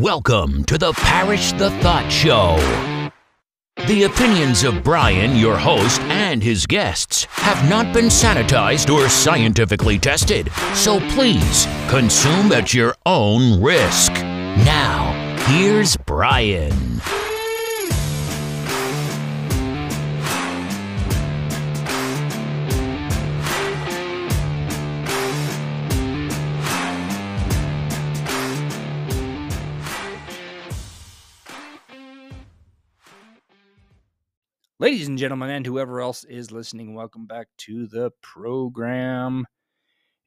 Welcome to the Parish the Thought Show. The opinions of Brian, your host, and his guests have not been sanitized or scientifically tested, so please consume at your own risk. Now, here's Brian. Ladies and gentlemen, and whoever else is listening, welcome back to the program.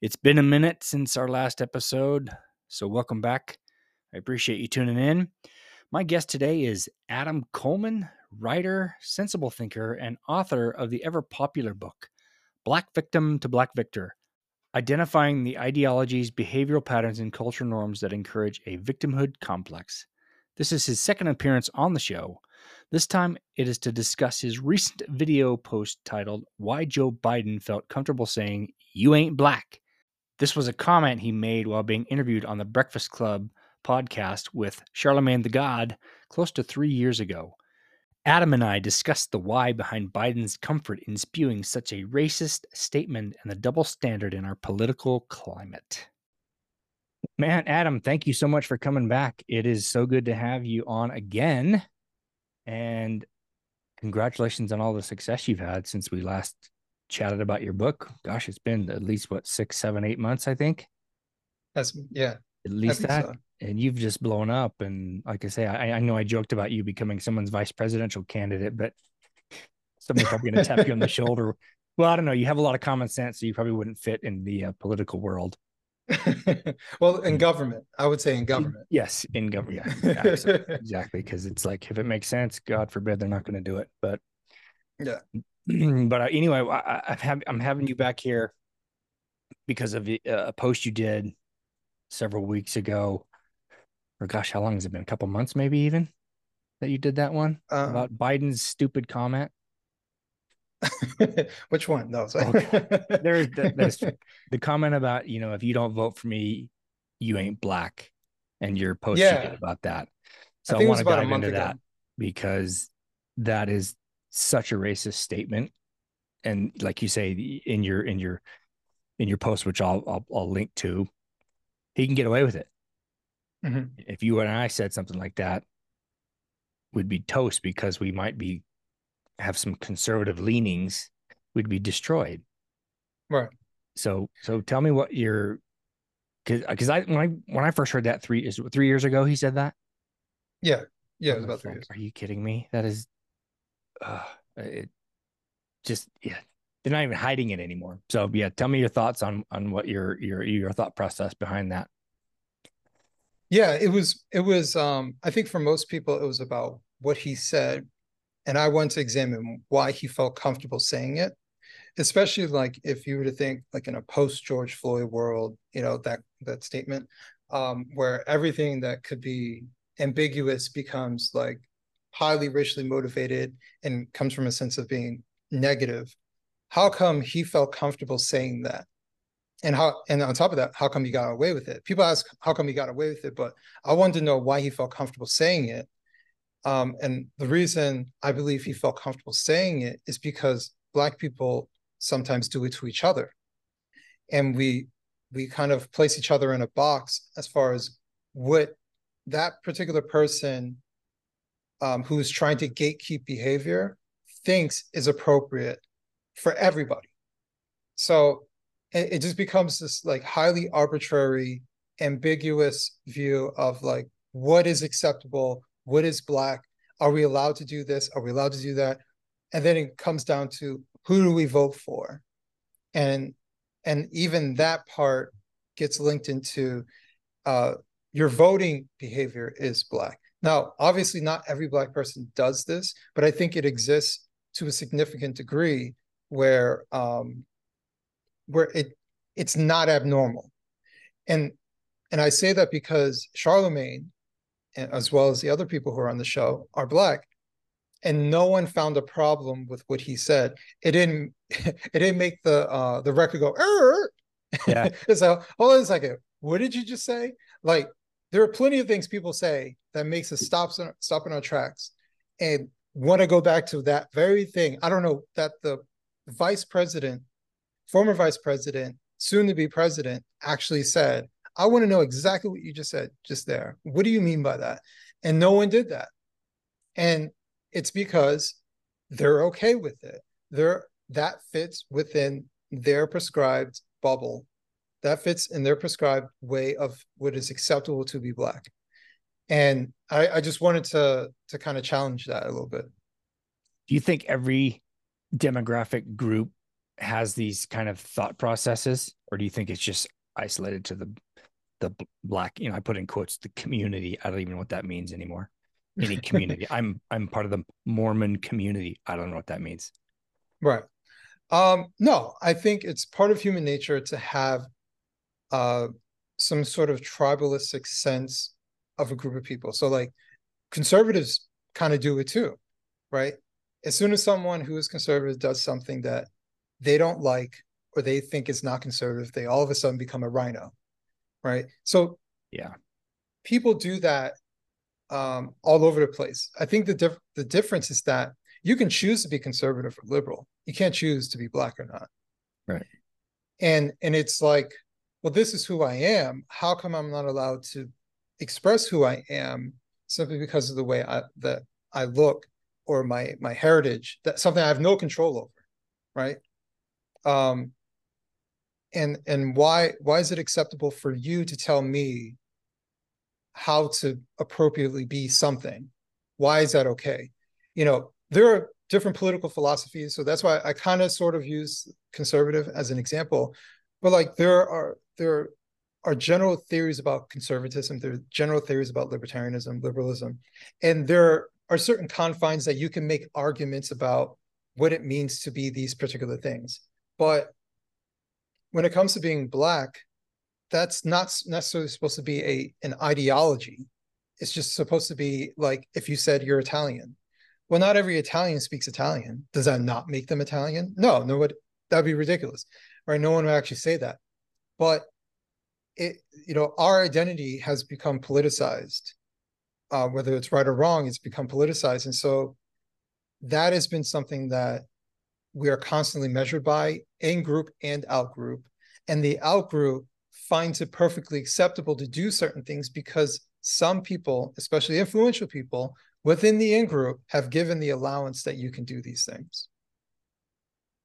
It's been a minute since our last episode, so welcome back. I appreciate you tuning in. My guest today is Adam Coleman, writer, sensible thinker, and author of the ever popular book, Black Victim to Black Victor Identifying the Ideologies, Behavioral Patterns, and Cultural Norms that Encourage a Victimhood Complex. This is his second appearance on the show. This time it is to discuss his recent video post titled Why Joe Biden Felt Comfortable Saying, You Ain't Black. This was a comment he made while being interviewed on the Breakfast Club podcast with Charlamagne Tha God close to three years ago. Adam and I discussed the why behind Biden's comfort in spewing such a racist statement and the double standard in our political climate. Man, Adam, thank you so much for coming back. It is so good to have you on again. And congratulations on all the success you've had since we last chatted about your book. Gosh, it's been at least what six, seven, eight months, I think. That's yeah. At least that. So. And you've just blown up. And like I say, I, I know I joked about you becoming someone's vice presidential candidate, but somebody's probably going to tap you on the shoulder. Well, I don't know. You have a lot of common sense, so you probably wouldn't fit in the uh, political world. well, in government, I would say in government. Yes, in government. Yeah, exactly. Because it's like if it makes sense, God forbid they're not going to do it. But yeah. but uh, anyway, I, I have I'm having you back here because of uh, a post you did several weeks ago, or gosh, how long has it been? A couple months, maybe even that you did that one um, about Biden's stupid comment. Which one? No, okay. there's, there's the comment about you know if you don't vote for me, you ain't black, and your post yeah. about that. So I, I want to dive into ago. that because that is such a racist statement, and like you say in your in your in your post, which I'll I'll, I'll link to, he can get away with it. Mm-hmm. If you and I said something like that, would be toast because we might be have some conservative leanings, we'd be destroyed. Right. So so tell me what your because because I when I when I first heard that three is three years ago he said that. Yeah, yeah, it was about three years. Are you kidding me? That is, uh, it just yeah. They're not even hiding it anymore. So yeah, tell me your thoughts on on what your your your thought process behind that. Yeah, it was it was um I think for most people it was about what he said and I want to examine why he felt comfortable saying it, especially like if you were to think like in a post George Floyd world, you know, that that statement, um, where everything that could be ambiguous becomes like highly racially motivated and comes from a sense of being negative. How come he felt comfortable saying that? And how and on top of that, how come he got away with it? People ask how come he got away with it, but I wanted to know why he felt comfortable saying it um, and the reason I believe he felt comfortable saying it is because Black people sometimes do it to each other. And we we kind of place each other in a box as far as what that particular person um, who's trying to gatekeep behavior thinks is appropriate for everybody. So it, it just becomes this like highly arbitrary, ambiguous view of like what is acceptable what is black. Are we allowed to do this? Are we allowed to do that? And then it comes down to who do we vote for? And and even that part gets linked into uh, your voting behavior is black. Now obviously not every black person does this but i think it exists to a significant degree where um where it it's not abnormal. And and i say that because Charlamagne as well as the other people who are on the show, are black. And no one found a problem with what he said. It didn't. It didn't make the uh, the record go. Yeah. so hold on a second. What did you just say? Like there are plenty of things people say that makes us stop stop in our tracks and want to go back to that very thing. I don't know that the vice president, former vice president, soon to be president, actually said, I want to know exactly what you just said just there. What do you mean by that? And no one did that. And it's because they're okay with it. They're that fits within their prescribed bubble. That fits in their prescribed way of what is acceptable to be black. And I, I just wanted to to kind of challenge that a little bit. Do you think every demographic group has these kind of thought processes, or do you think it's just isolated to the the black? You know, I put in quotes the community. I don't even know what that means anymore. Any community. I'm I'm part of the Mormon community. I don't know what that means. Right. Um, no, I think it's part of human nature to have uh, some sort of tribalistic sense of a group of people. So like conservatives kind of do it too, right? As soon as someone who is conservative does something that they don't like or they think is not conservative, they all of a sudden become a RINO, right? So yeah, people do that um, all over the place. I think the diff- the difference is that you can choose to be conservative or liberal. You can't choose to be black or not. Right. And and it's like, well, this is who I am. How come I'm not allowed to express who I am simply because of the way I that I look or my my heritage? That's something I have no control over, right? Um and and why why is it acceptable for you to tell me how to appropriately be something? Why is that okay? You know, there are different political philosophies. So that's why I kind of sort of use conservative as an example. But like there are there are general theories about conservatism, there are general theories about libertarianism, liberalism, and there are certain confines that you can make arguments about what it means to be these particular things. But when it comes to being black, that's not necessarily supposed to be a an ideology. It's just supposed to be like if you said you're Italian, well, not every Italian speaks Italian. Does that not make them Italian? No, no, that'd be ridiculous, right? No one would actually say that. But it, you know, our identity has become politicized. Uh, whether it's right or wrong, it's become politicized, and so that has been something that we are constantly measured by in group and out group, and the out group finds it perfectly acceptable to do certain things because some people, especially influential people, within the in group have given the allowance that you can do these things.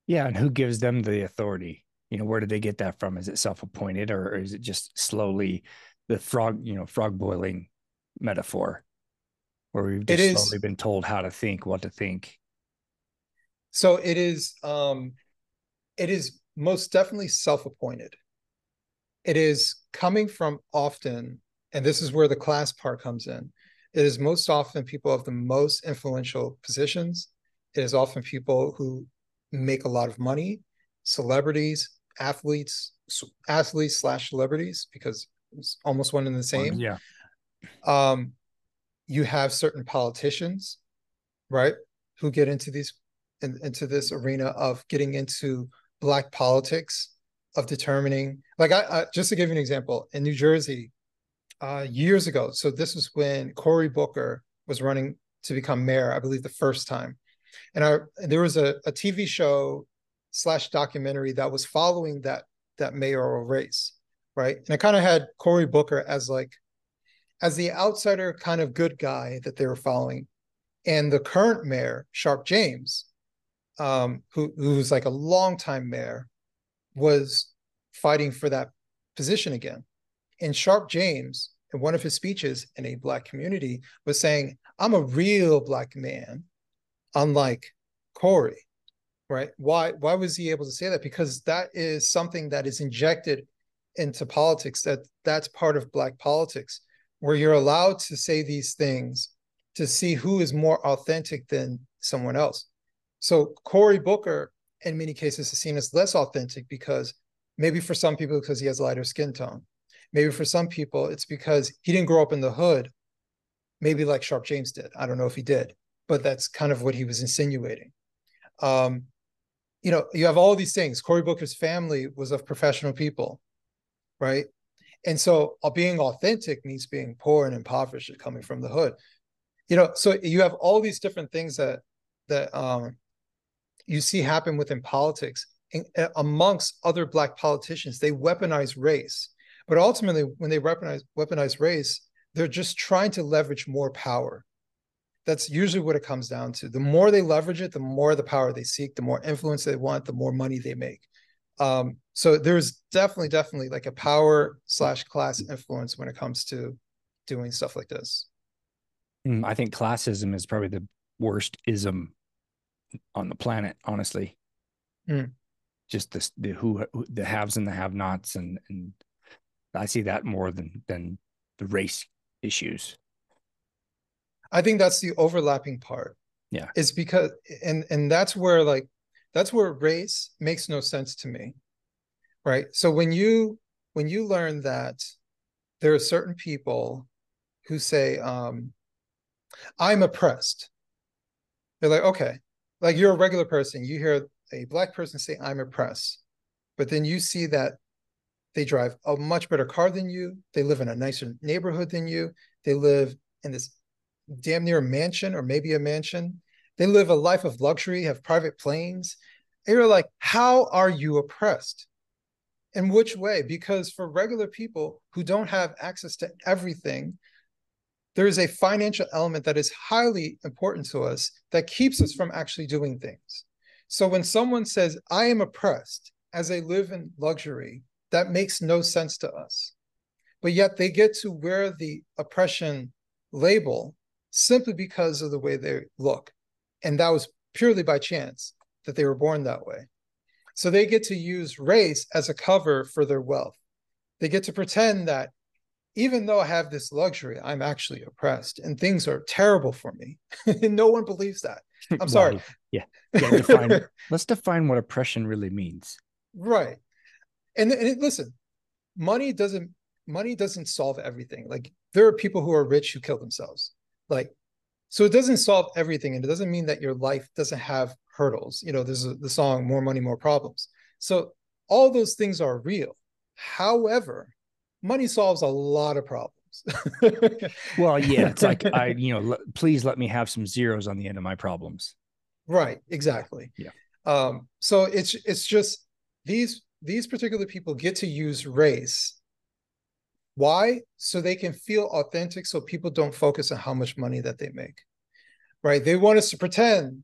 Yeah, and who gives them the authority? You know, where did they get that from? Is it self-appointed or is it just slowly the frog, you know, frog boiling metaphor where we've just slowly been told how to think, what to think? So it is um it is most definitely self-appointed. It is coming from often, and this is where the class part comes in it is most often people of the most influential positions. It is often people who make a lot of money, celebrities, athletes, athletes slash celebrities, because it's almost one and the same. Yeah. Um, you have certain politicians, right, who get into these in, into this arena of getting into black politics, of determining. Like I, I just to give you an example, in New Jersey, uh, years ago. So this was when Cory Booker was running to become mayor, I believe the first time. And I, there was a, a TV show slash documentary that was following that that mayoral race, right? And I kind of had Cory Booker as like as the outsider kind of good guy that they were following. And the current mayor, Sharpe James, um, who was like a longtime mayor, was fighting for that position again. And Sharpe James, in one of his speeches in a Black community, was saying, I'm a real Black man, unlike Cory, Right? Why why was he able to say that? Because that is something that is injected into politics, that that's part of Black politics, where you're allowed to say these things to see who is more authentic than someone else. So Cory Booker, in many cases, is seen as less authentic because maybe for some people because he has lighter skin tone Maybe for some people, it's because he didn't grow up in the hood, maybe like Sharpe James did. I don't know if he did, but that's kind of what he was insinuating. Um, you know, you have all these things. Cory Booker's family was of professional people, right? And so uh, being authentic means being poor and impoverished coming from the hood. You know, so you have all these different things that that um you see happen within politics uh, amongst other black politicians. They weaponize race. But ultimately, when they weaponize weaponize race, they're just trying to leverage more power. That's usually what it comes down to. The more they leverage it, the more the power they seek, the more influence they want, the more money they make. Um, so there's definitely, definitely like a power slash class influence when it comes to doing stuff like this. Mm, I think classism is probably the worst ism on the planet, honestly. Mm. Just the, the who, the haves and the have-nots, and and I see that more than than the race issues. I think that's the overlapping part. Yeah. Is because and and that's where like that's where race makes no sense to me. Right? So when you when you learn that there are certain people who say um I'm oppressed. They're like, okay, like you're a regular person, you hear a black person say I'm oppressed. But then you see that they drive a much better car than you. They live in a nicer neighborhood than you. They live in this damn near mansion or maybe a mansion. They live a life of luxury, have private planes. And you're like, how are you oppressed? In which way? Because for regular people who don't have access to everything, there is a financial element that is highly important to us that keeps us from actually doing things. So when someone says, I am oppressed as I live in luxury, that makes no sense to us. But yet they get to wear the oppression label simply because of the way they look. And that was purely by chance that they were born that way. So they get to use race as a cover for their wealth. They get to pretend that even though I have this luxury, I'm actually oppressed and things are terrible for me. no one believes that. I'm sorry. yeah. yeah define, let's define what oppression really means. Right and, and listen, money doesn't money doesn't solve everything. Like there are people who are rich who kill themselves. Like so it doesn't solve everything and it doesn't mean that your life doesn't have hurdles. You know, there's a, the song more money more problems. So all those things are real. However, money solves a lot of problems. well, yeah, it's like I, you know, l- please let me have some zeros on the end of my problems. Right, exactly. Yeah. Um, so it's it's just these these particular people get to use race. Why? So they can feel authentic so people don't focus on how much money that they make. Right? They want us to pretend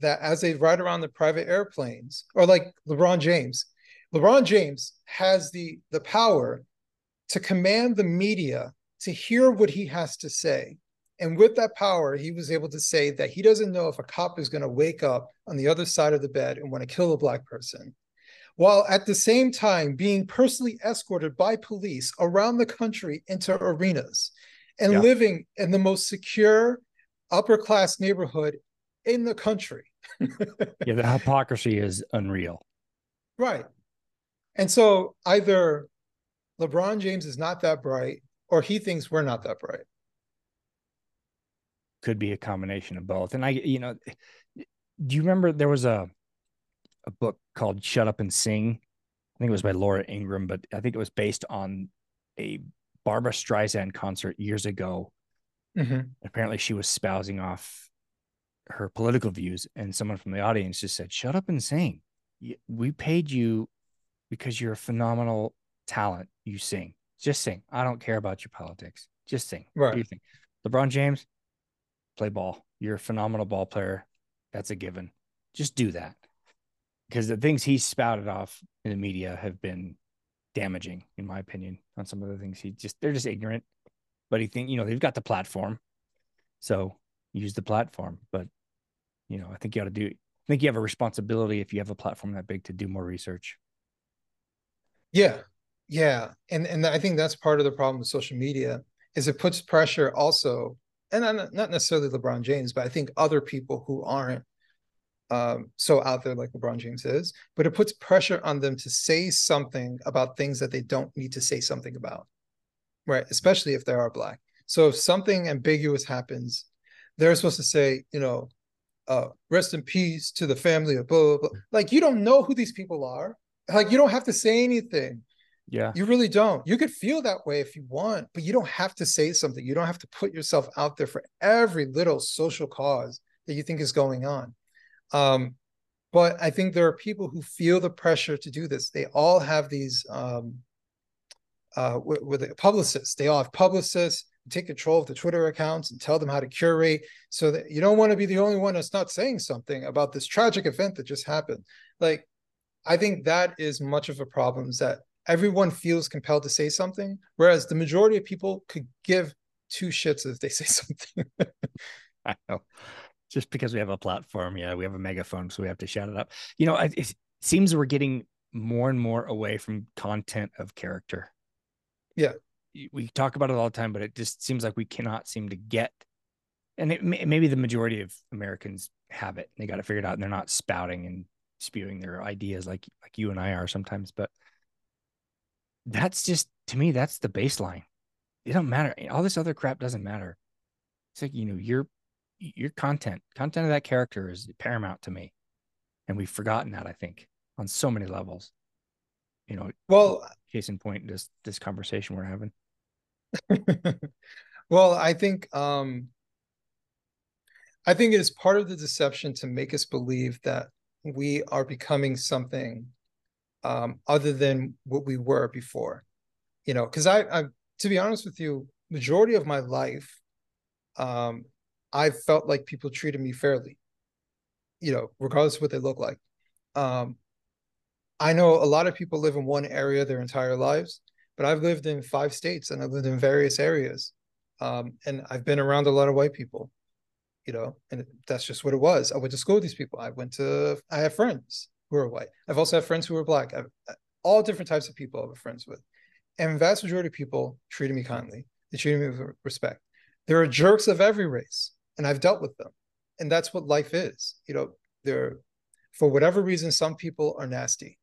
that as they ride around the private airplanes, or like LeBron James, LeBron James has the the power to command the media to hear what he has to say. And with that power, he was able to say that he doesn't know if a cop is going to wake up on the other side of the bed and want to kill a black person while at the same time being personally escorted by police around the country into arenas and yeah. living in the most secure upper class neighborhood in the country. yeah, the hypocrisy is unreal. Right. And so either LeBron James is not that bright or he thinks we're not that bright. Could be a combination of both. And I, you know, do you remember there was a a book called Shut Up and Sing. I think it was by Laura Ingraham, but I think it was based on a Barbra Streisand concert years ago. Mm-hmm. Apparently, she was spousing off her political views, and someone from the audience just said, "Shut up and sing. We paid you because you're a phenomenal talent. You sing. Just sing. I don't care about your politics. Just sing. Right. you think? LeBron James, play ball. You're a phenomenal ball player. That's a given. Just do that because the things he's spouted off in the media have been damaging, in my opinion, on some of the things he just they're just ignorant. But he think you know they've got the platform, so use the platform. But you know, I think you ought to do. I think you have a responsibility if you have a platform that big to do more research. Yeah, yeah, and and I think that's part of the problem with social media is it puts pressure also, and not necessarily LeBron James, but I think other people who aren't um, so out there like LeBron James is, but it puts pressure on them to say something about things that they don't need to say something about, right? Especially if they are black. So if something ambiguous happens, they're supposed to say, you know, uh, rest in peace to the family of blah, blah, blah. Like you don't know who these people are. Like you don't have to say anything. Yeah. You really don't. You could feel that way if you want, but you don't have to say something. You don't have to put yourself out there for every little social cause that you think is going on. Um, but I think there are people who feel the pressure to do this. They all have these um, uh, with, publicists. They all have publicists take control of the Twitter accounts and tell them how to curate so that you don't want to be the only one that's not saying something about this tragic event that just happened. Like, I think that is much of a problem is that everyone feels compelled to say something, whereas the majority of people could give two shits if they say something. I know. Just because we have a platform, yeah, we have a megaphone, so we have to shout it up. You know, it seems we're getting more and more away from content of character. Yeah we talk about it all the time, but it just seems like we cannot seem to get. And it, maybe the majority of Americans have it; they got it figured out, and they're not spouting and spewing their ideas like like you and I are sometimes. But that's just to me, that's the baseline. It don't matter. All this other crap doesn't matter. It's like you know your your content, content of that character is paramount to me, and we've forgotten that. I think on so many levels. You know, well, case in point, this this conversation we're having. well, I think um, I think it is part of the deception to make us believe that we are becoming something um, other than what we were before. You know, because I, I, to be honest with you, majority of my life, um, I felt like people treated me fairly. You know, regardless of what they look like. Um, I know a lot of people live in one area their entire lives, but I've lived in five states and I've lived in various areas. Um, and I've been around a lot of white people, you know, and that's just what it was. I went to school with these people. I went to, I have friends who are white. I've also had friends who are black. I've, all different types of people I've friends with. And vast majority of people treated me kindly. They treated me with respect. There are jerks of every race, and I've dealt with them. And that's what life is. You know, for whatever reason, some people are nasty.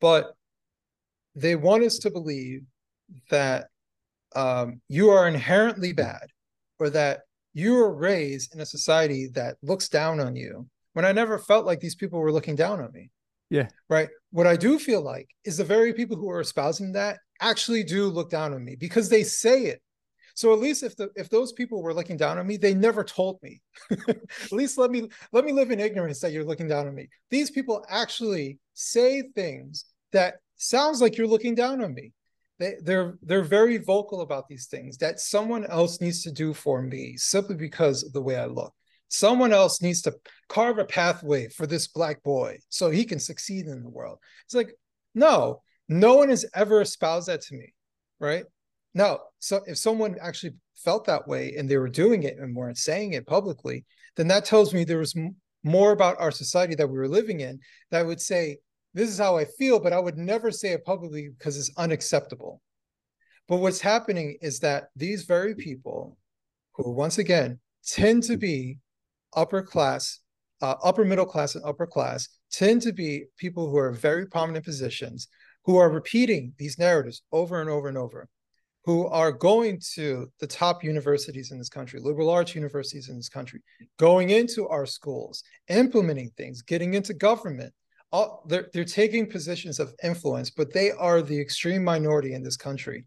But they want us to believe that um, you are inherently bad or that you were raised in a society that looks down on you when I never felt like these people were looking down on me. Yeah. Right. What I do feel like is the very people who are espousing that actually do look down on me because they say it. So at least if the if those people were looking down on me, they never told me. at least let me let me live in ignorance that you're looking down on me. These people actually say things that sounds like you're looking down on me. They, they're they're very vocal about these things that someone else needs to do for me simply because of the way I look. Someone else needs to carve a pathway for this black boy so he can succeed in the world. It's like, no, no one has ever espoused that to me, right? No. So if someone actually felt that way and they were doing it and weren't saying it publicly, then that tells me there was m- more about our society that we were living in that would say, this is how I feel, but I would never say it publicly because it's unacceptable. But what's happening is that these very people, who once again tend to be upper class, uh, upper middle class, and upper class, tend to be people who are very prominent positions, who are repeating these narratives over and over and over, who are going to the top universities in this country, liberal arts universities in this country, going into our schools, implementing things, getting into government, all they're they're taking positions of influence, but they are the extreme minority in this country,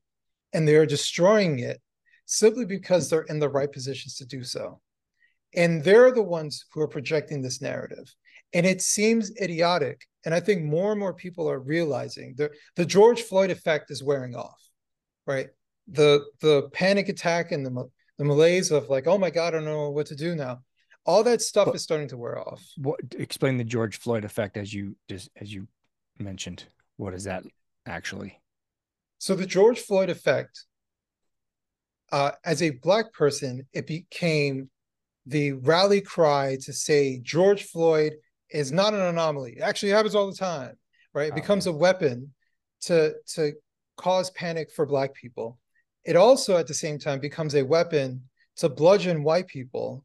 and they are destroying it simply because they're in the right positions to do so. And they're the ones who are projecting this narrative. And it seems idiotic. And I think more and more people are realizing the, the George Floyd effect is wearing off, right? The the panic attack and the the malaise of like, oh my God, I don't know what to do now all that stuff but, is starting to wear off. What explain the George Floyd effect as you just as you mentioned? What is that actually? So the George Floyd effect, uh, as a black person, it became the rally cry to say George Floyd is not an anomaly. It actually happens all the time, right? It oh, becomes a weapon to to cause panic for black people. It also at the same time becomes a weapon to bludgeon white people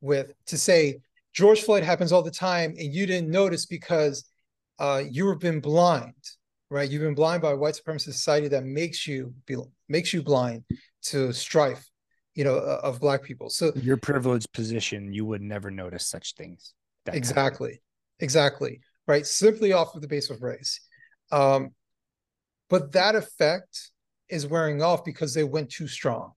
with to say George Floyd happens all the time and you didn't notice because uh, you've been blind, right? You've been blind by a white supremacist society that makes you be, makes you blind to strife, you know, of black people. So your privileged position, you would never notice such things. Exactly, exactly, right? Simply off of the base of race. Um, but that effect is wearing off because they went too strong.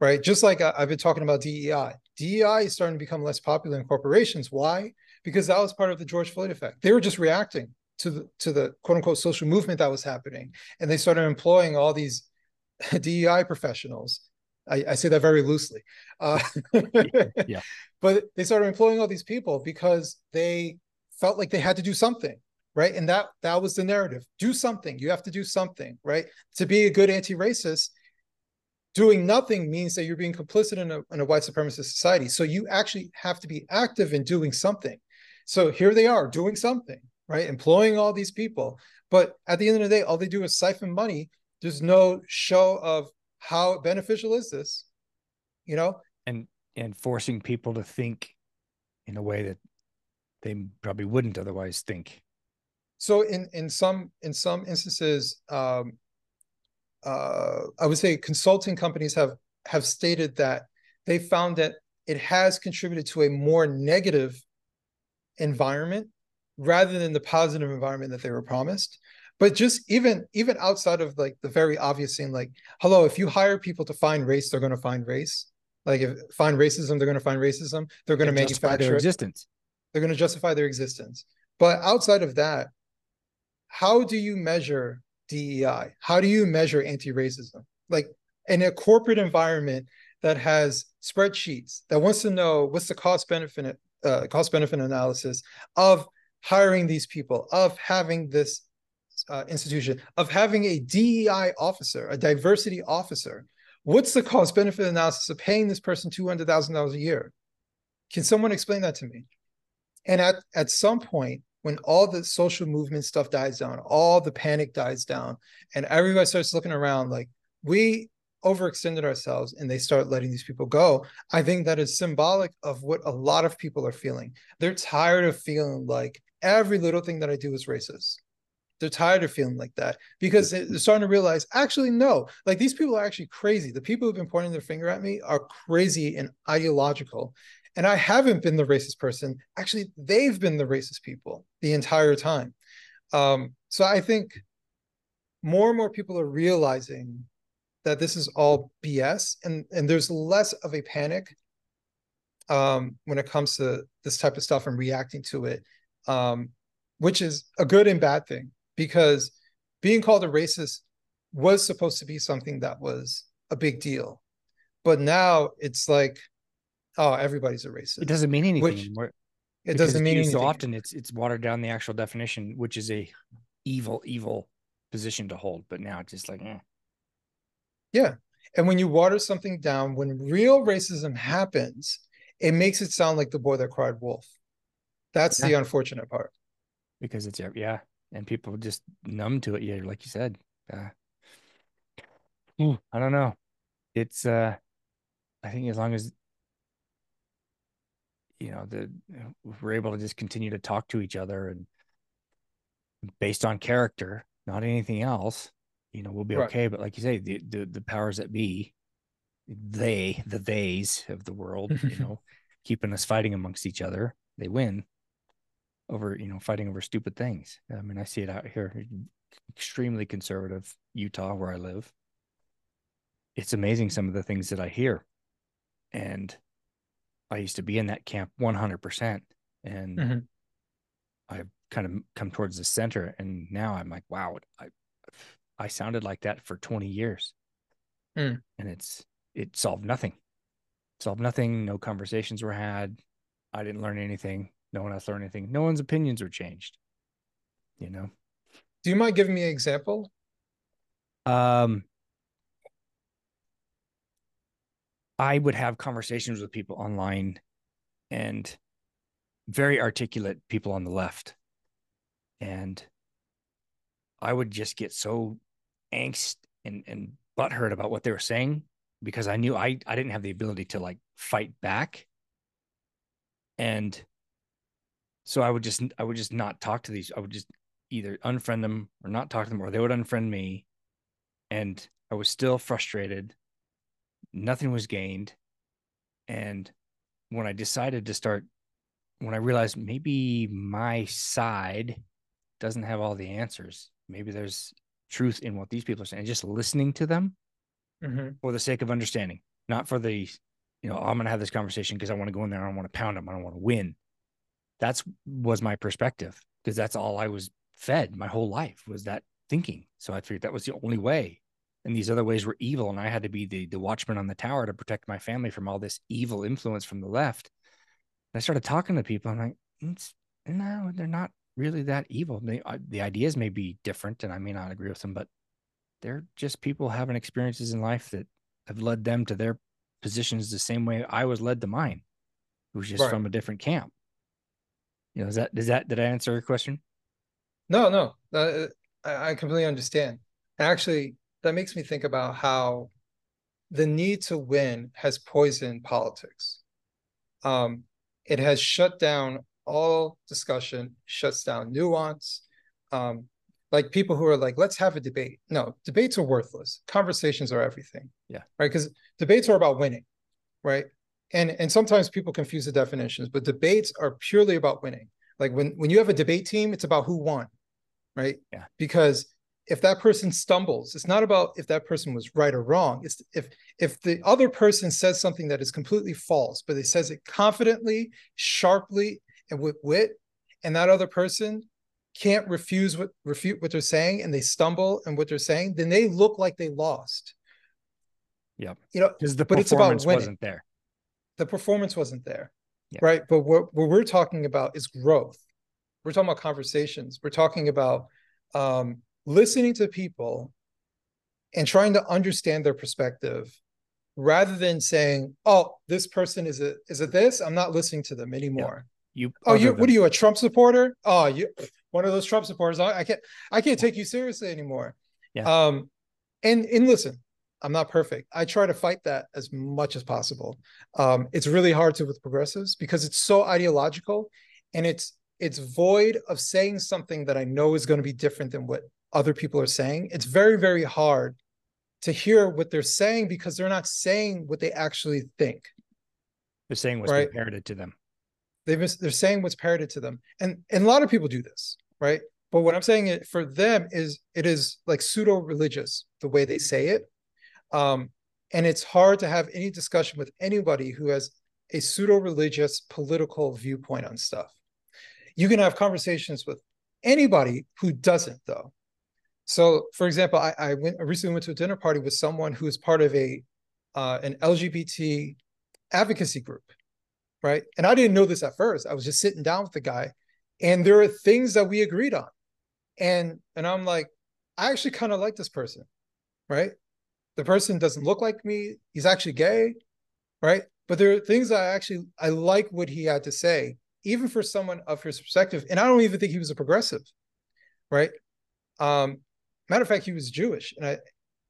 Right. Just like I, I've been talking about DEI. DEI is starting to become less popular in corporations. Why? Because that was part of the George Floyd effect. They were just reacting to the to the quote unquote social movement that was happening. And they started employing all these DEI professionals. I, I say that very loosely. Uh, yeah. But they started employing all these people because they felt like they had to do something right? And that that was the narrative. Do something. You have to do something right? To be a good anti-racist doing nothing means that you're being complicit in a, in a white supremacist society. So you actually have to be active in doing something. So here they are doing something right? Employing all these people. But at the end of the day all they do is siphon money. There's no show of how beneficial is this? You know? And and forcing people to think in a way that they probably wouldn't otherwise think. So in in some in some instances um, uh, i would say consulting companies have have stated that they found that it has contributed to a more negative environment rather than the positive environment that they were promised but just even even outside of like the very obvious thing like hello if you hire people to find race they're going to find race. Like if find racism they're going to find racism. They're going to manufacture their existence. They're going to justify their existence. But outside of that how do you measure dei how do you measure anti-racism? Like in a corporate environment that has spreadsheets that wants to know what's the cost benefit uh, cost benefit analysis of hiring these people of having this uh, institution of having a DEI officer, a diversity officer. What's the cost benefit analysis of paying this person $200,000 a year? Can someone explain that to me? And at, at some point, when all the social movement stuff dies down, all the panic dies down, and everybody starts looking around like we overextended ourselves and they start letting these people go, I think that is symbolic of what a lot of people are feeling. They're tired of feeling like every little thing that I do is racist. They're tired of feeling like that because they're starting to realize, actually, no, like these people are actually crazy. The people who've been pointing their finger at me are crazy and ideological. And I haven't been the racist person. Actually, they've been the racist people the entire time. Um, so I think more and more people are realizing that this is all BS and, and there's less of a panic um, when it comes to this type of stuff and reacting to it, um, which is a good and bad thing because being called a racist was supposed to be something that was a big deal. But now it's like, oh, everybody's a racist. It doesn't mean anything which, anymore. It doesn't mean anything. So often it's it's watered down the actual definition, which is a evil, evil position to hold. But now it's just like, eh. yeah. And when you water something down, when real racism happens, it makes it sound like the boy that cried wolf. That's yeah. the unfortunate part. Because it's yeah, and people just numb to it. Yeah, like you said. Uh, I don't know. It's uh, I think as long as you know the we're able to just continue to talk to each other and based on character, not anything else, you know, we'll be right. okay. But like you say, the, the the powers that be, they the theys of the world, you know, keeping us fighting amongst each other, they win over you know fighting over stupid things. I mean, I see it out here, extremely conservative Utah, where I live. It's amazing some of the things that I hear, and I used to be in that camp 100 percent, and mm-hmm. I've kind of come towards the center, and now I'm like, wow, I I sounded like that for 20 years, mm. and it's it solved nothing, solved nothing. No conversations were had. I didn't learn anything no one else learned anything. No one's opinions were changed. You know. Do you mind giving me an example? Um, I would have conversations with people online, and very articulate people on the left, and I would just get so angst and and butthurt about what they were saying because I knew I I didn't have the ability to like fight back. And so I would just I would just not talk to these. I would just either unfriend them or not talk to them, or they would unfriend me. And I was still frustrated. Nothing was gained. And when I decided to start, when I realized maybe my side doesn't have all the answers, maybe there's truth in what these people are saying, just listening to them hmm for the sake of understanding, not for the, you know, I'm going to have this conversation because I want to go in there. I don't want to pound them. I don't want to win. That's was my perspective because that's all I was fed my whole life was that thinking. So I figured that was the only way. And these other ways were evil. And I had to be the, the watchman on the tower to protect my family from all this evil influence from the left. And I started talking to people. I'm like, it's, no, they're not really that evil. They, uh, the ideas may be different and I may not agree with them, but they're just people having experiences in life that have led them to their positions the same way I was led to mine. It was just Right. from a different camp. You know, is that does that did I answer your question? No, no, uh, I, I completely understand. Actually, that makes me think about how the need to win has poisoned politics. Um, it has shut down all discussion, shuts down nuance. Um, like people who are like, let's have a debate. No, debates are worthless. Conversations are everything. Yeah. Right. Because debates are about winning. Right. And and sometimes people confuse the definitions, but debates are purely about winning. Like when when you have a debate team, it's about who won. Right. Yeah. Because if that person stumbles, it's not about if that person was right or wrong. It's if if the other person says something that is completely false, but they says it confidently, sharply, and with wit, and that other person can't refuse what refute what they're saying, and they stumble and what they're saying, then they look like they lost. Yep. You know, Because the But it's about performance winning. wasn't there. The performance wasn't there. Yeah. Right. But what, what we're talking about is growth. We're talking about conversations. We're talking about um, listening to people and trying to understand their perspective rather than saying, oh, this person is a is a this. I'm not listening to them anymore. You Oh, you what are you, a Trump supporter? Oh, you one of those Trump supporters. I, I can't I can't take you seriously anymore. Yeah. Um and and listen, I'm not perfect. I try to fight that as much as possible. Um, it's really hard to with progressives because it's so ideological and it's it's void of saying something that I know is going to be different than what other people are saying. It's very, very hard to hear what they're saying because they're not saying what they actually think. They're saying what's Right. parroted to them. They've mis- they're saying what's parroted to them, and and a lot of people do this, right? But what I'm saying for them is it is like pseudo religious the way they say it, um, and it's hard to have any discussion with anybody who has a pseudo religious political viewpoint on stuff. You can have conversations with anybody who doesn't, though. So, for example, I, I went I recently went to a dinner party with someone who is part of a uh, an LGBT advocacy group, right? And I didn't know this at first. I was just sitting down with the guy, and there are things that we agreed on, and and I'm like, I actually kind of like this person, right? The person doesn't look like me. He's actually gay, right? But there are things I actually I like what he had to say, even for someone of his perspective. And I don't even think he was a progressive, right? Um, matter of fact, he was Jewish, and I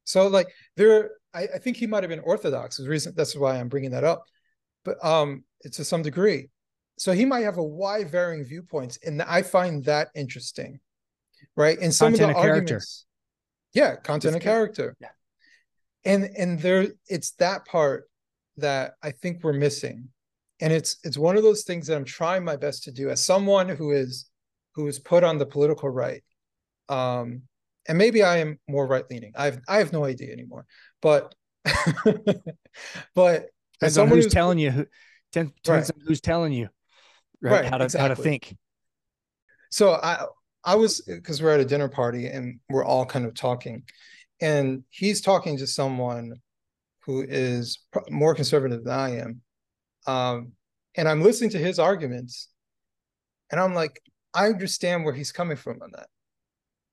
so like there, I, I think he might have been Orthodox. The reason that's why I'm bringing that up, but um, it's to some degree. So he might have a wide varying viewpoints, and I find that interesting, right? And some Content of the of character. arguments, yeah, content of character, Yeah. And and there, it's that part that I think we're missing, and it's it's one of those things that I'm trying my best to do as someone who is who is put on the political right, um, and maybe I am more right leaning. I have I have no idea anymore, but but as someone who's who's telling you who ten- depends on who's telling you right, Right, how to how to think. So I I was because we're at a dinner party and we're all kind of talking, and he's talking to someone who is more conservative than I am, um, and I'm listening to his arguments, and I'm like, I understand where he's coming from on that.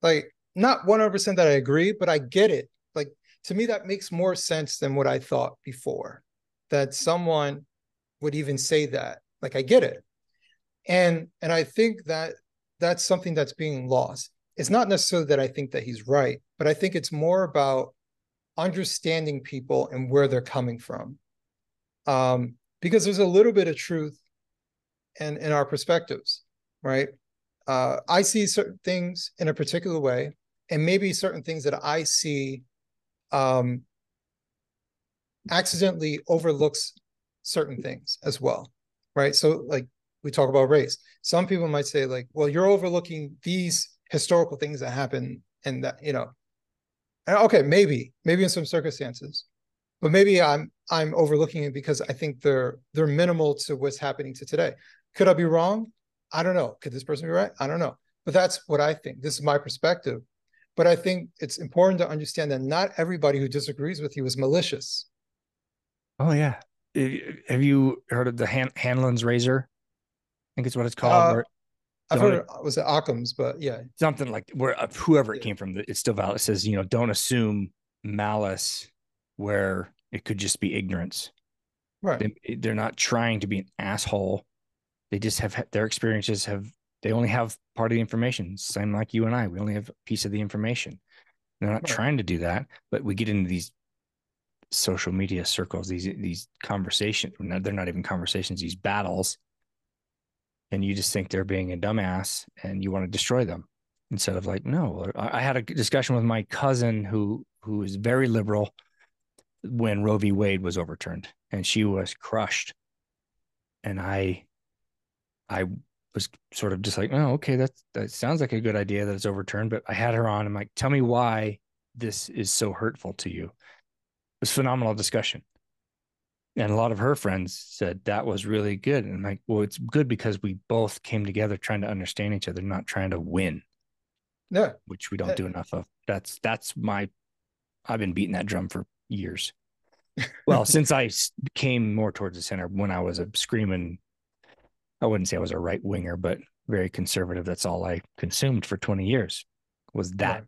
Like, not 100% that I agree, but I get it. Like to me, that makes more sense than what I thought before. That someone would even say that. Like I get it, and and I think that that's something that's being lost. It's not necessarily that I think that he's right, but I think it's more about understanding people and where they're coming from. Um, because there's a little bit of truth in, in our perspectives, right? Uh, I see certain things in a particular way, and maybe certain things that I see um, accidentally overlooks certain things as well, right? So, like we talk about race, some people might say, like, well, you're overlooking these historical things that happen, and that you know, Okay, maybe, maybe in some circumstances, but maybe I'm I'm overlooking it because I think they're they're minimal to what's happening to today. Could I be wrong? I don't know. Could this person be right? I don't know. But that's what I think. This is my perspective. But I think it's important to understand that not everybody who disagrees with you is malicious. Oh yeah. Have you heard of the Han- Hanlon's razor? I think it's what it's called. Uh, I've heard it was it Occam's, but yeah, something like where uh, whoever it yeah. came from, it's still valid. It says you know don't assume malice where it could just be ignorance. Right. They, they're not trying to be an asshole. They just have their experiences have they only have part of the information. Same like you and I, we only have a piece of the information. They're not right. trying to do that, but we get into these social media circles, these these conversations. They're not even conversations; these battles and you just think they're being a dumbass and you want to destroy them instead of like no i had a discussion with my cousin who who is very liberal when roe v. Wade was overturned and she was crushed. And i i was sort of just like oh okay that that sounds like a good idea that it's overturned but i had her on. I'm like tell me why this is so hurtful to you. It was phenomenal discussion and a lot of her friends said that was really good. And I'm like well it's good because we both came together trying to understand each other not trying to win. Yeah. Which we don't do enough of. That's that's my i've been beating that drum for years. Well since i came more towards the center when i was a screaming i wouldn't say i was a right winger but very conservative. That's all i consumed for 20 years was that right.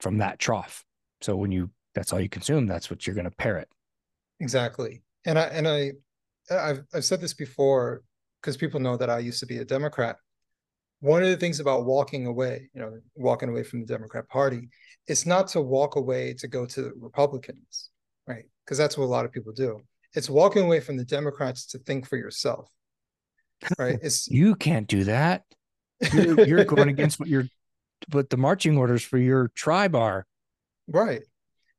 from that trough. So when you that's all you consume that's what you're going to parrot. Exactly and I and I I've I've said this before because people know that I used to be a Democrat. One of the things about walking away, you know, walking away from the Democrat Party, it's not to walk away to go to Republicans, right? Because that's what a lot of people do. It's walking away from the Democrats to think for yourself, right? It's you can't do that. You're, you're going against what you're, what the marching orders for your tribe are. Right.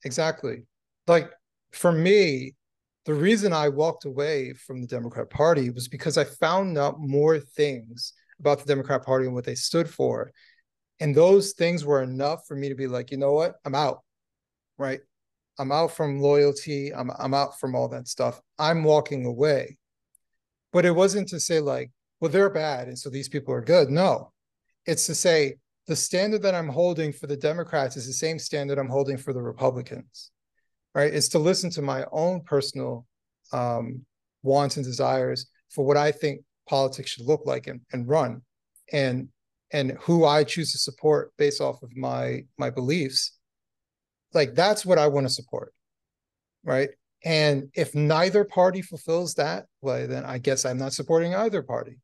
Exactly. Like for me, the reason I walked away from the Democrat Party was because I found out more things about the Democrat Party and what they stood for. And those things were enough for me to be like, you know what? I'm out. Right. I'm out from loyalty. I'm I'm out from all that stuff. I'm walking away. But it wasn't to say like, well, they're bad and so these people are good. No. It's to say the standard that I'm holding for the Democrats is the same standard I'm holding for the Republicans right, is to listen to my own personal um, wants and desires for what I think politics should look like and, and run, and and who I choose to support based off of my my beliefs. Like that's what I want to support, right? And if neither party fulfills that, well, then I guess I'm not supporting either party.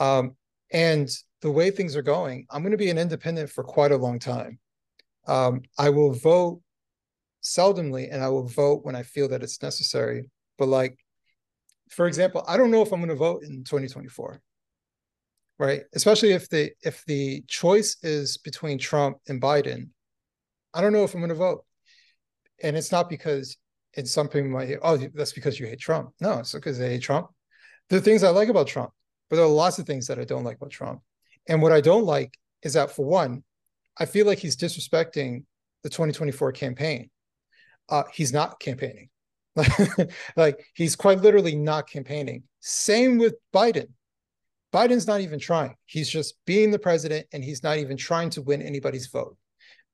Um, and the way things are going, I'm going to be an independent for quite a long time. Um, I will vote seldomly and I will vote when I feel that it's necessary. But like, for example, I don't know if I'm going to vote in 2024. Right. Especially if the if the choice is between Trump and Biden, I don't know if I'm going to vote. And it's not because and some people might hear, oh, that's because you hate Trump. No, it's because they hate Trump. There are things I like about Trump, but there are lots of things that I don't like about Trump. And what I don't like is that for one, I feel like he's disrespecting the 2024 campaign uh, he's not campaigning. like he's quite literally not campaigning. Same with Biden. Biden's not even trying. He's just being the president and he's not even trying to win anybody's vote.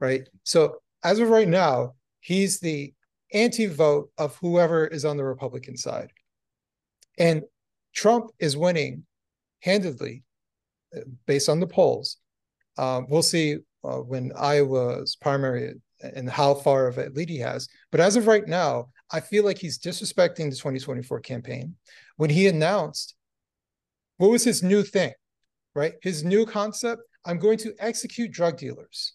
Right. So as of right now, he's the anti vote of whoever is on the Republican side. And Trump is winning handedly uh, based on the polls. Um, we'll see uh, when Iowa's primary and how far of a lead he has. But as of right now, I feel like he's disrespecting the 2024 campaign when he announced what was his new thing, right? His new concept I'm going to execute drug dealers.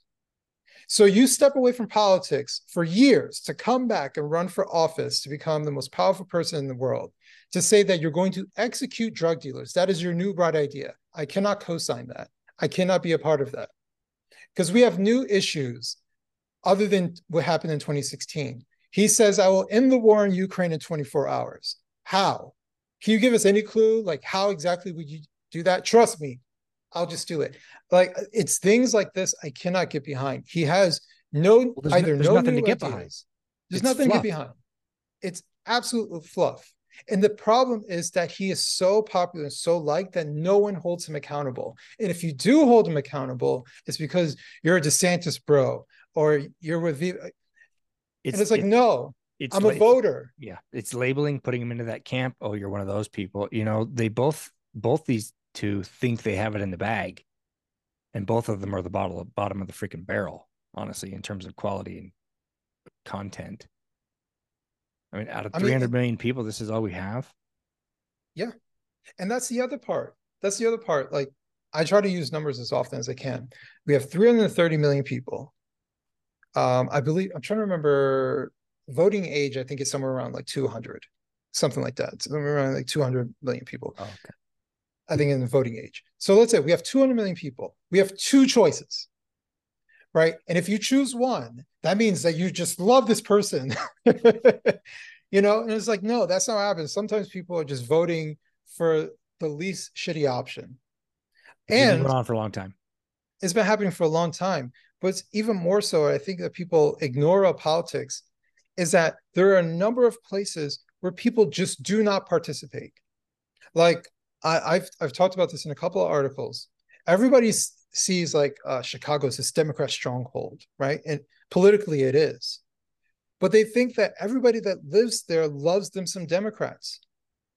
So you step away from politics for years to come back and run for office to become the most powerful person in the world, to say that you're going to execute drug dealers. That is your new bright idea. I cannot co sign that. I cannot be a part of that. Because we have new issues other than what happened in 2016. He says, I will end the war in Ukraine in 24 hours. How? Can you give us any clue? Like, how exactly would you do that? Trust me, I'll just do it. Like, it's things like this I cannot get behind. He has no Well, there's no- either there's no nothing to get behind. There's It's nothing fluff. to get behind. It's absolute fluff. And the problem is that he is so popular and so liked that no one holds him accountable. And if you do hold him accountable, it's because you're a DeSantis bro or you're with V. and it's like, it- no, it's I'm a voter. yeah it's labeling putting them into that camp oh you're one of those people you know they both both these two think they have it in the bag and both of them are the bottle bottom of the freaking barrel honestly in terms of quality and content i mean out of I mean, 300 million people this is all we have Yeah. And that's the other part. That's the other part. Like I try to use numbers as often as I can. We have 330 million people. Um, I believe I'm trying to remember voting age, I think it's somewhere around like 200, something like that. Somewhere around like 200 million people. oh, okay. I think in the voting age. So let's say we have 200 million people. We have two choices, right? And if you choose one, that means that you just love this person, you know? And it's like, no, that's not what happens. Sometimes people are just voting for the least shitty option. It's been And going on for a long time it's been happening for a long time. But even more so, I think that people ignore politics is that there are a number of places where people just do not participate. Like I, I've I've talked about this in a couple of articles. Everybody sees like uh, Chicago as this Democrat stronghold, right? And politically it is, but they think that everybody that lives there loves them some Democrats.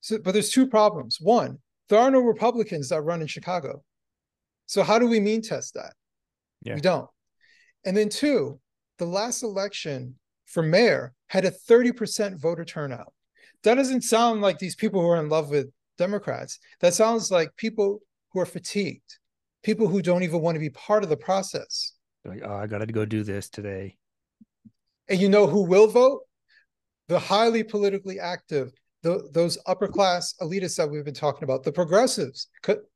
So, but there's two problems. One, there are no Republicans that run in Chicago. So how do we mean test that? Yeah. We don't. And then two, the last election for mayor had a 30% voter turnout. That doesn't sound like these people who are in love with Democrats. That sounds like people who are fatigued, people who don't even want to be part of the process. They're like oh i gotta go do this today And you know who will vote? The highly politically active, the, those upper class elitists that we've been talking about, the progressives,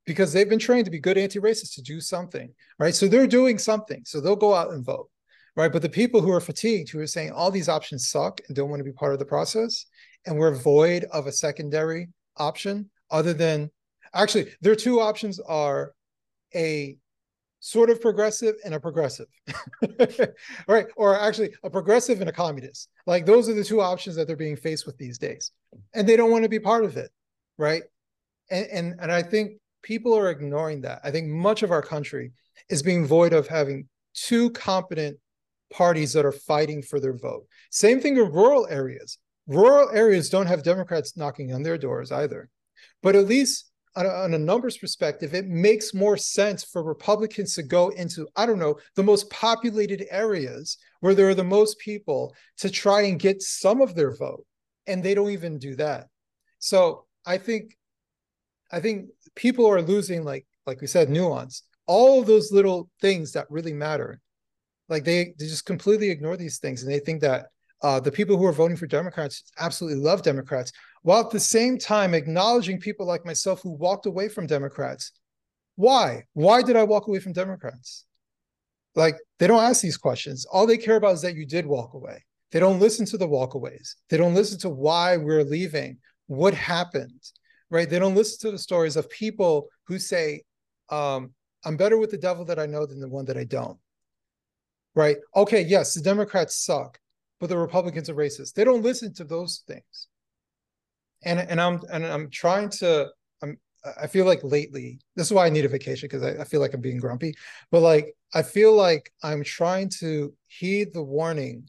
because they've been trained to be good anti racists to do something, right? So they're doing something. So they'll go out and vote, right? But the people who are fatigued, who are saying all these options suck and don't want to be part of the process, and we're void of a secondary option other than actually, their two options are a sort of progressive and a progressive. right. Or actually a progressive and a communist. Like those are the two options that they're being faced with these days. And they don't want to be part of it. Right. And and, and I think people are ignoring that. I think much of our country is being void of having two competent parties that are fighting for their vote. Same thing in rural areas. Rural areas don't have Democrats knocking on their doors either. But at least on a, on a numbers perspective, it makes more sense for Republicans to go into, I don't know, the most populated areas where there are the most people to try and get some of their vote. And they don't even do that. So I think, I think people are losing, like, like we said, nuance, all of those little things that really matter. Like they, they just completely ignore these things and they think that uh, the people who are voting for Democrats absolutely love Democrats, while at the same time acknowledging people like myself who walked away from Democrats. Why? Why did I walk away from Democrats? Like they don't ask these questions. All they care about is that you did walk away. They don't listen to the walkaways. They don't listen to why we're leaving, what happened, right? They don't listen to the stories of people who say, um, I'm better with the devil that I know than the one that I don't. Right? Okay, yes, the Democrats suck, but the Republicans are racist. They don't listen to those things. And and I'm and I'm trying to I'm I feel like lately, this is why I need a vacation because I, I feel like I'm being grumpy. But like I feel like I'm trying to heed the warning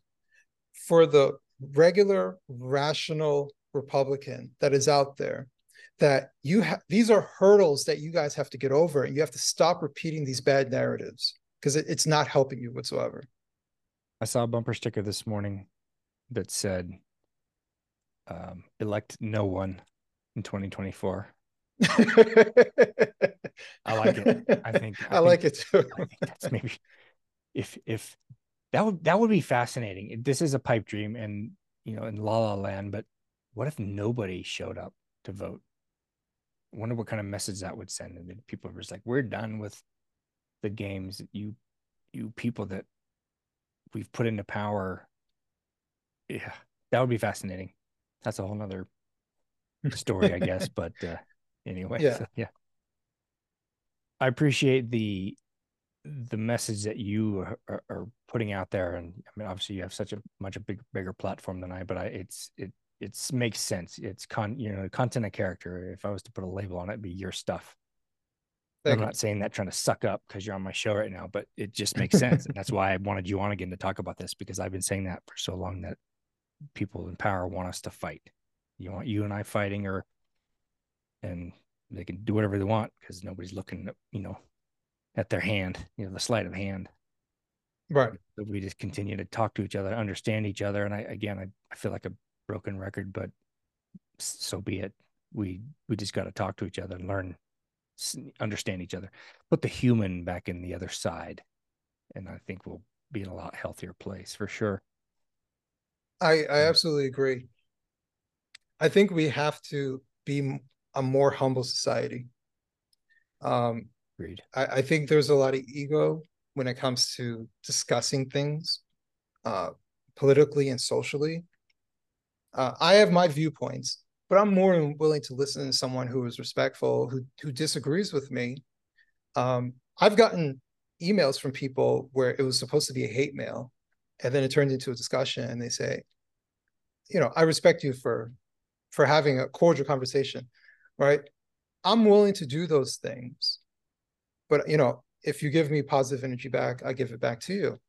for the regular rational Republican that is out there that you have these are hurdles that you guys have to get over and you have to stop repeating these bad narratives because it, it's not helping you whatsoever. I saw a bumper sticker this morning that said, um, elect no one in 2024. I like it. I think- I I, like it too. I think that's maybe if if that would that would be fascinating. This is a pipe dream and you know in La La Land, but what if nobody showed up to vote? I wonder what kind of message that would send. And people are just like, we're done with the games. You you people that we've put into power. Yeah, that would be fascinating. That's a whole nother story, I guess. But uh, anyway, Yeah. so, yeah. I appreciate the the message that you are, are, putting out there, and I mean, obviously you have such a much a big bigger platform than I, but I it's it it makes sense. It's con you know content and character. If I was to put a label on it, it'd be your stuff. Thank I'm you. not saying that trying to suck up because you're on my show right now, but it just makes sense, and that's why I wanted you on again to talk about this because I've been saying that for so long that people in power want us to fight. You want you and I fighting, or and they can do whatever they want because nobody's looking, you know, at their hand, you know, the sleight of hand. Right. So we just continue to talk to each other, understand each other. And I, again, I, I feel like a broken record, but so be it. We, we just got to talk to each other and learn, understand each other, put the human back in the other side. And I think we'll be in a lot healthier place for sure. I, I absolutely agree. I think we have to be a more humble society. Um, Agreed. I, I think there's a lot of ego when it comes to discussing things uh, politically and socially. Uh, I have my viewpoints, but I'm more than willing to listen to someone who is respectful, who who disagrees with me. Um, I've gotten emails from people where it was supposed to be a hate mail, and then it turned into a discussion, and they say, you know, I respect you for for having a cordial conversation, right? I'm willing to do those things. But you know, if you give me positive energy back, I give it back to you.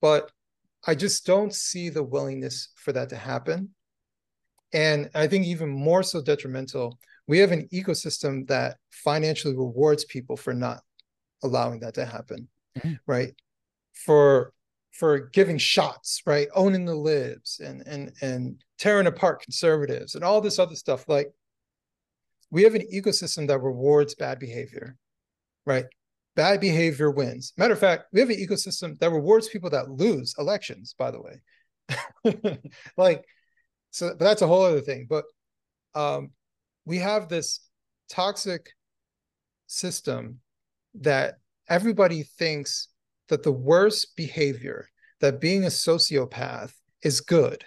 But I just don't see the willingness for that to happen. And I think even more so detrimental, we have an ecosystem that financially rewards people for not allowing that to happen. Mm-hmm. Right. For for giving shots, right? Owning the libs and and and tearing apart conservatives and all this other stuff. Like we have an ecosystem that rewards bad behavior, right? Bad behavior wins. Matter of fact, we have an ecosystem that rewards people that lose elections, by the way. like, so, but that's a whole other thing. But um, we have this toxic system that everybody thinks that the worst behavior, that being a sociopath is good,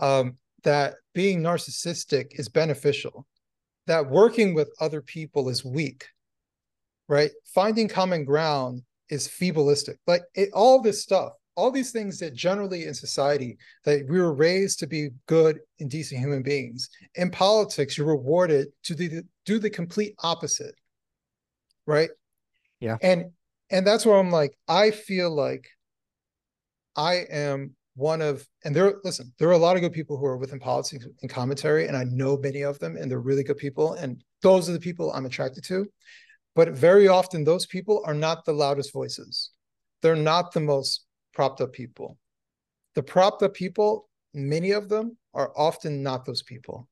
um, that being narcissistic is beneficial that working with other people is weak, right? Finding common ground is feebleistic. Like it, all this stuff, all these things that generally in society that we were raised to be good and decent human beings. In politics, you're rewarded to do, do the complete opposite, right? Yeah. And and that's where I'm like, I feel like I am one of and there listen there are a lot of good people who are within politics and commentary and i know many of them and they're really good people and those are the people i'm attracted to but very often those people are not the loudest voices they're not the most propped up people the propped up people many of them are often not those people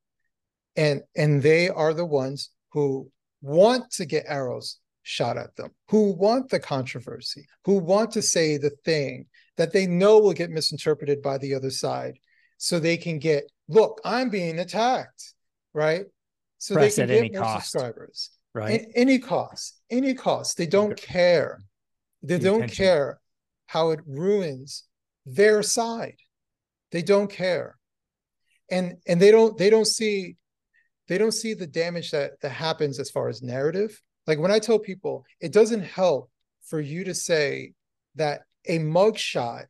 and and they are the ones who want to get arrows shot at them, who want the controversy, who want to say the thing that they know will get misinterpreted by the other side. So they can get, look, I'm being attacked, right? So Press they can get more cost. subscribers. Right. At any cost, any cost. They don't care. They the don't attention. care how it ruins their side. They don't care. And and they don't they don't see they don't see the damage that that happens as far as narrative like when I tell people, it doesn't help for you to say that a mugshot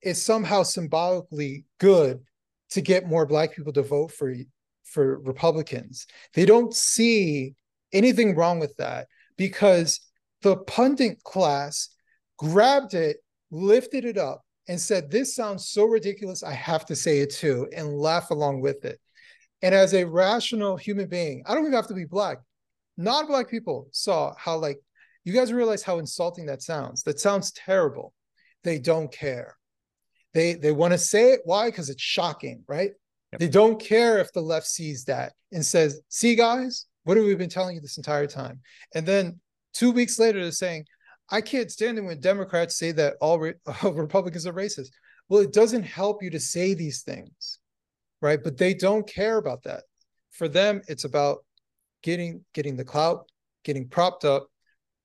is somehow symbolically good to get more black people to vote for for Republicans. They don't see anything wrong with that because the pundit class grabbed it, lifted it up, and said, This sounds so ridiculous, I have to say it too, and laugh along with it. And as a rational human being, I don't even have to be black. Non-black people saw how like you guys realize how insulting that sounds. That sounds terrible. They don't care. They they want to say it. Why? Because it's shocking right? Yep. they don't care if the left sees that and says see guys what have we been telling you this entire time? And then two weeks later they're saying i can't stand it when democrats say that all re- republicans are racist well it doesn't help you to say these things right but they don't care about that for them it's about getting getting the clout, getting propped up,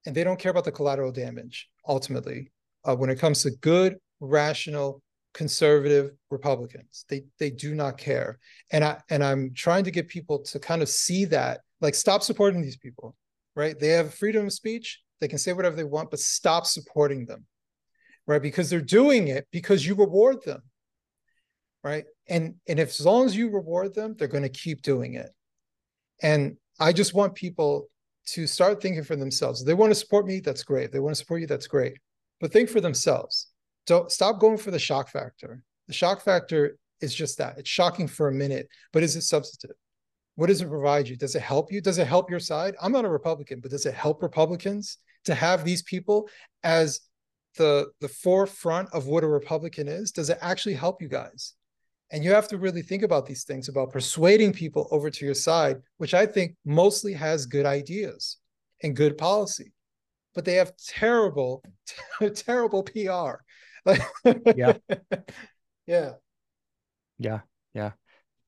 and they don't care about the collateral damage ultimately. Uh, when it comes to good, rational, conservative Republicans, they they do not care. And I and I'm trying to get people to kind of see that, like stop supporting these people, right? They have freedom of speech. They can say whatever they want, but stop supporting them, right? Because they're doing it because you reward them, right? And and if as long as you reward them, they're going to keep doing it. And I just want people to start thinking for themselves. If they want to support me, that's great. If they want to support you, that's great. But think for themselves. Don't stop going for the shock factor. The shock factor is just that. It's shocking for a minute, but is it substantive? What does it provide you? Does it help you? Does it help your side? I'm not a Republican, but does it help Republicans to have these people as the the forefront of what a Republican is? Does it actually help you guys? And you have to really think about these things about persuading people over to your side, which I think mostly has good ideas and good policy, but they have terrible, terrible PR. yeah. Yeah. Yeah. Yeah.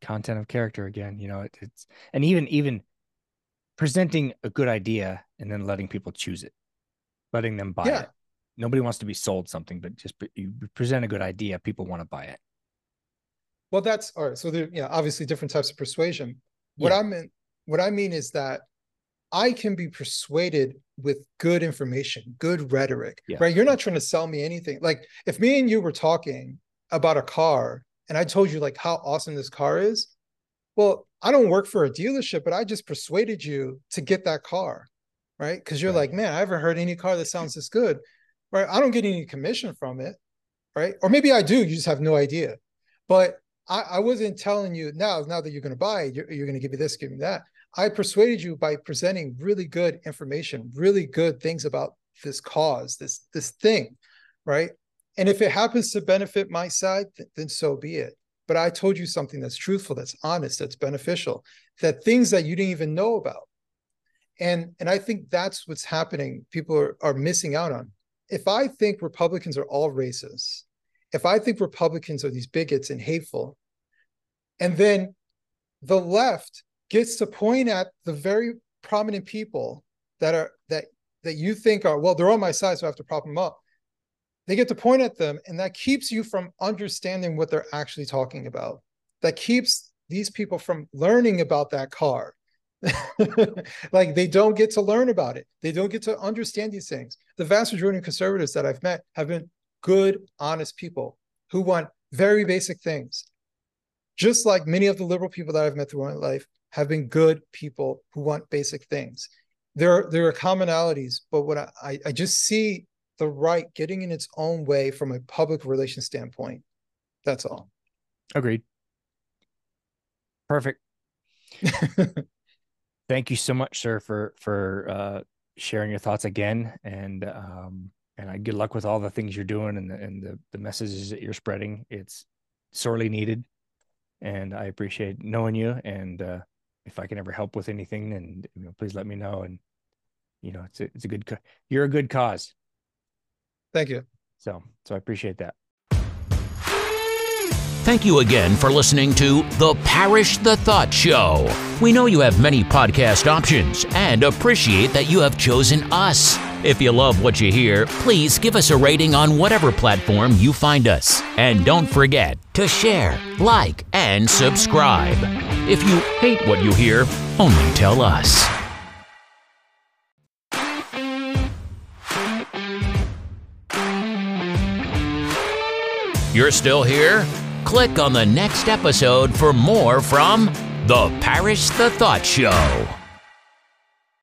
Content of character again, you know, it, it's, and even, even presenting a good idea and then letting people choose it, letting them buy Yeah. it. Nobody wants to be sold something, but just pre- you present a good idea, people want to buy it. Well, that's all right. So there, yeah, obviously different types of persuasion. What Yeah. I mean, what I mean is that I can be persuaded with good information, good rhetoric, Yeah. right? You're not trying to sell me anything. Like if me and you were talking about a car and I told you like how awesome this car is, well, I don't work for a dealership, but I just persuaded you to get that car, right? Because you're Right. like, man, I haven't heard any car that sounds this good, right? I don't get any commission from it, right? Or maybe I do, you just have no idea. But I, I wasn't telling you now, now that you're going to buy it, you're, you're going to give me this, give me that. I persuaded you by presenting really good information, really good things about this cause, this this thing, right? And if it happens to benefit my side, th- then so be it. But I told you something that's truthful, that's honest, that's beneficial, that things that you didn't even know about. And and I think that's what's happening. People are, are missing out on. If I think Republicans are all racist, if I think Republicans are these bigots and hateful, and then the left gets to point at the very prominent people that are that that you think are well, they're on my side, so I have to prop them up. They get to point at them, and that keeps you from understanding what they're actually talking about. That keeps these people from learning about that car. like they don't get to learn about it. They don't get to understand these things. The vast majority of conservatives that I've met have been good, honest people who want very basic things. Just like many of the liberal people that I've met through my life have been good people who want basic things. There are, there are commonalities, but what I, I just see the right getting in its own way from a public relations standpoint. That's all. Agreed. Perfect. Thank you so much, sir, for for uh, sharing your thoughts again, and um, and I good luck with all the things you're doing and the, and the the messages that you're spreading. It's sorely needed, and I appreciate knowing you. And uh, if I can ever help with anything, and you know, please let me know. And you know, it's a, it's a good co- you're a good cause. Thank you. So so I appreciate that. Thank you again for listening to The Parish the Thought Show. We know you have many podcast options and appreciate that you have chosen us. If you love what you hear, please give us a rating on whatever platform you find us. And don't forget to share, like, and subscribe. If you hate what you hear, only tell us. You're still here? Click on the next episode for more from The Parish the Thought Show.